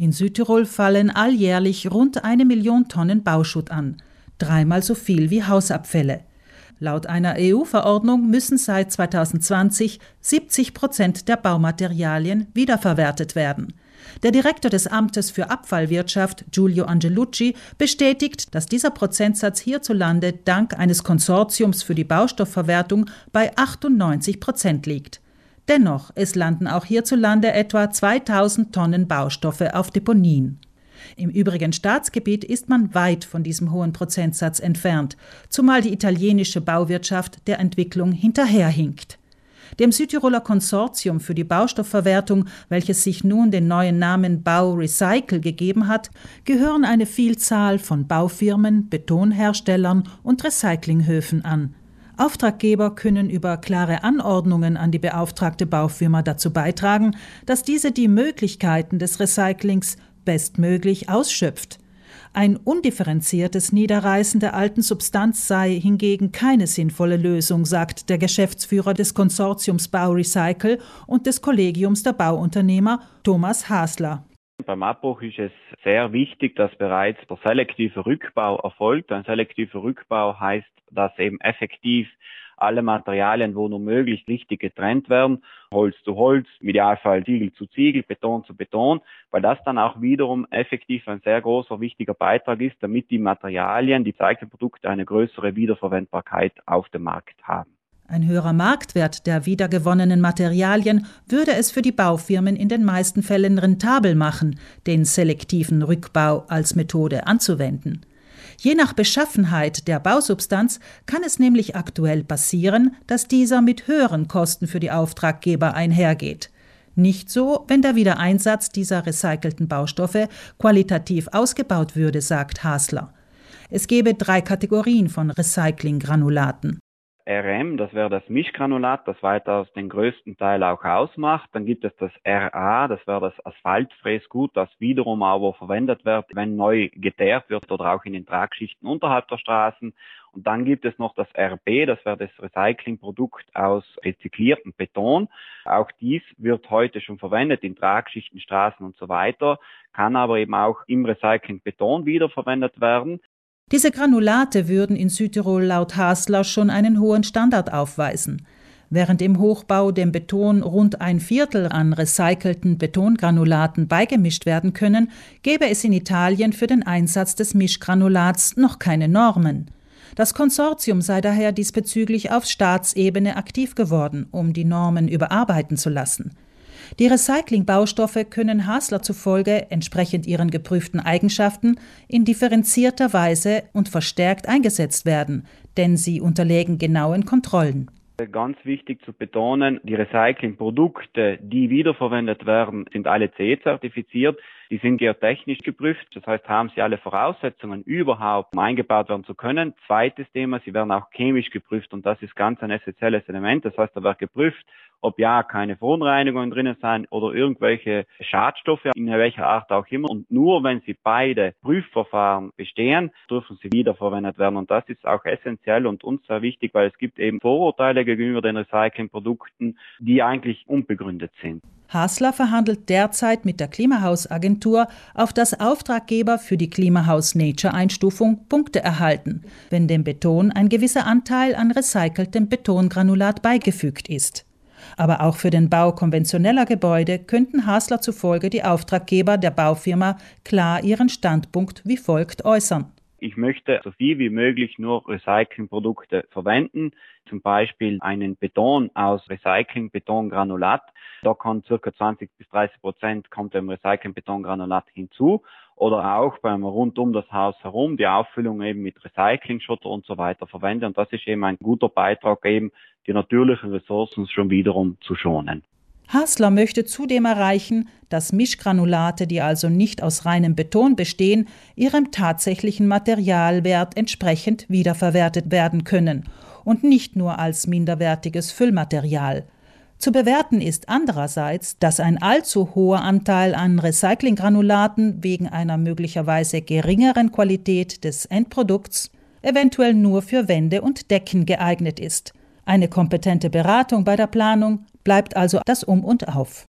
In Südtirol fallen alljährlich rund eine Million Tonnen Bauschutt an, dreimal so viel wie Hausabfälle. Laut einer EU-Verordnung müssen seit 2020 70 Prozent der Baumaterialien wiederverwertet werden. Der Direktor des Amtes für Abfallwirtschaft, Giulio Angelucci, bestätigt, dass dieser Prozentsatz hierzulande dank eines Konsortiums für die Baustoffverwertung bei 98 Prozent liegt. Dennoch, es landen auch hierzulande etwa 2000 Tonnen Baustoffe auf Deponien. Im übrigen Staatsgebiet ist man weit von diesem hohen Prozentsatz entfernt, zumal die italienische Bauwirtschaft der Entwicklung hinterherhinkt. Dem Südtiroler Konsortium für die Baustoffverwertung, welches sich nun den neuen Namen Bau Recycle gegeben hat, gehören eine Vielzahl von Baufirmen, Betonherstellern und Recyclinghöfen an. Auftraggeber können über klare Anordnungen an die beauftragte Baufirma dazu beitragen, dass diese die Möglichkeiten des Recyclings bestmöglich ausschöpft. Ein undifferenziertes Niederreißen der alten Substanz sei hingegen keine sinnvolle Lösung, sagt der Geschäftsführer des Konsortiums Bau Recycle und des Kollegiums der Bauunternehmer Thomas Hasler. Beim Abbruch ist es sehr wichtig, dass bereits der selektive Rückbau erfolgt. Ein selektiver Rückbau heißt, dass eben effektiv alle Materialien, wo nur möglich, richtig getrennt werden. Holz zu Holz, im Idealfall Ziegel zu Ziegel, Beton zu Beton, weil das dann auch wiederum effektiv ein sehr großer, wichtiger Beitrag ist, damit die Materialien, die Produkte eine größere Wiederverwendbarkeit auf dem Markt haben. Ein höherer Marktwert der wiedergewonnenen Materialien würde es für die Baufirmen in den meisten Fällen rentabel machen, den selektiven Rückbau als Methode anzuwenden. Je nach Beschaffenheit der Bausubstanz kann es nämlich aktuell passieren, dass dieser mit höheren Kosten für die Auftraggeber einhergeht. Nicht so, wenn der Wiedereinsatz dieser recycelten Baustoffe qualitativ ausgebaut würde, sagt Hasler. Es gebe drei Kategorien von Recyclinggranulaten. RM, das wäre das Mischgranulat, das weitaus den größten Teil auch ausmacht. Dann gibt es das RA, das wäre das Asphaltfräsgut, das wiederum aber verwendet wird, wenn neu geteert wird oder auch in den Tragschichten unterhalb der Straßen. Und dann gibt es noch das RB, das wäre das Recyclingprodukt aus rezykliertem Beton. Auch dies wird heute schon verwendet in Tragschichten, Straßen und so weiter, kann aber eben auch im Recycling Beton wiederverwendet werden. Diese Granulate würden in Südtirol laut Hasler schon einen hohen Standard aufweisen. Während im Hochbau dem Beton rund ein Viertel an recycelten Betongranulaten beigemischt werden können, gäbe es in Italien für den Einsatz des Mischgranulats noch keine Normen. Das Konsortium sei daher diesbezüglich auf Staatsebene aktiv geworden, um die Normen überarbeiten zu lassen. Die Recyclingbaustoffe können Hasler zufolge entsprechend ihren geprüften Eigenschaften in differenzierter Weise und verstärkt eingesetzt werden, denn sie unterlegen genauen Kontrollen. Ganz wichtig zu betonen, die Recyclingprodukte, die wiederverwendet werden, sind alle CE-zertifiziert. Die sind geotechnisch geprüft. Das heißt, haben sie alle Voraussetzungen, überhaupt eingebaut werden zu können. Zweites Thema, sie werden auch chemisch geprüft und das ist ganz ein essentielles Element. Das heißt, da wird geprüft, ob ja keine Verunreinigungen drinnen sein oder irgendwelche Schadstoffe in welcher Art auch immer. Und nur wenn sie beide Prüfverfahren bestehen, dürfen sie wiederverwendet werden. Und das ist auch essentiell und uns sehr wichtig, weil es gibt eben Vorurteile gegenüber den Recyclingprodukten, die eigentlich unbegründet sind. Hasler verhandelt derzeit mit der Klimahausagentur, auf das Auftraggeber für die Klimahaus-Nature-Einstufung Punkte erhalten, wenn dem Beton ein gewisser Anteil an recyceltem Betongranulat beigefügt ist. Aber auch für den Bau konventioneller Gebäude könnten Hasler zufolge die Auftraggeber der Baufirma klar ihren Standpunkt wie folgt äußern. Ich möchte so viel wie möglich nur Recyclingprodukte verwenden, zum Beispiel einen Beton aus Recycling-Betongranulat. Da kommt circa 20 bis 30 Prozent kommt dem Recycling-Betongranulat hinzu oder auch beim rund um das Haus herum die Auffüllung eben mit Recycling-Schotter und so weiter verwende. Und das ist eben ein guter Beitrag eben, die natürlichen Ressourcen schon wiederum zu schonen. Hasler möchte zudem erreichen, dass Mischgranulate, die also nicht aus reinem Beton bestehen, ihrem tatsächlichen Materialwert entsprechend wiederverwertet werden können und nicht nur als minderwertiges Füllmaterial. Zu bewerten ist andererseits, dass ein allzu hoher Anteil an Recyclinggranulaten wegen einer möglicherweise geringeren Qualität des Endprodukts eventuell nur für Wände und Decken geeignet ist. Eine kompetente Beratung bei der Planung bleibt also das Um und Auf.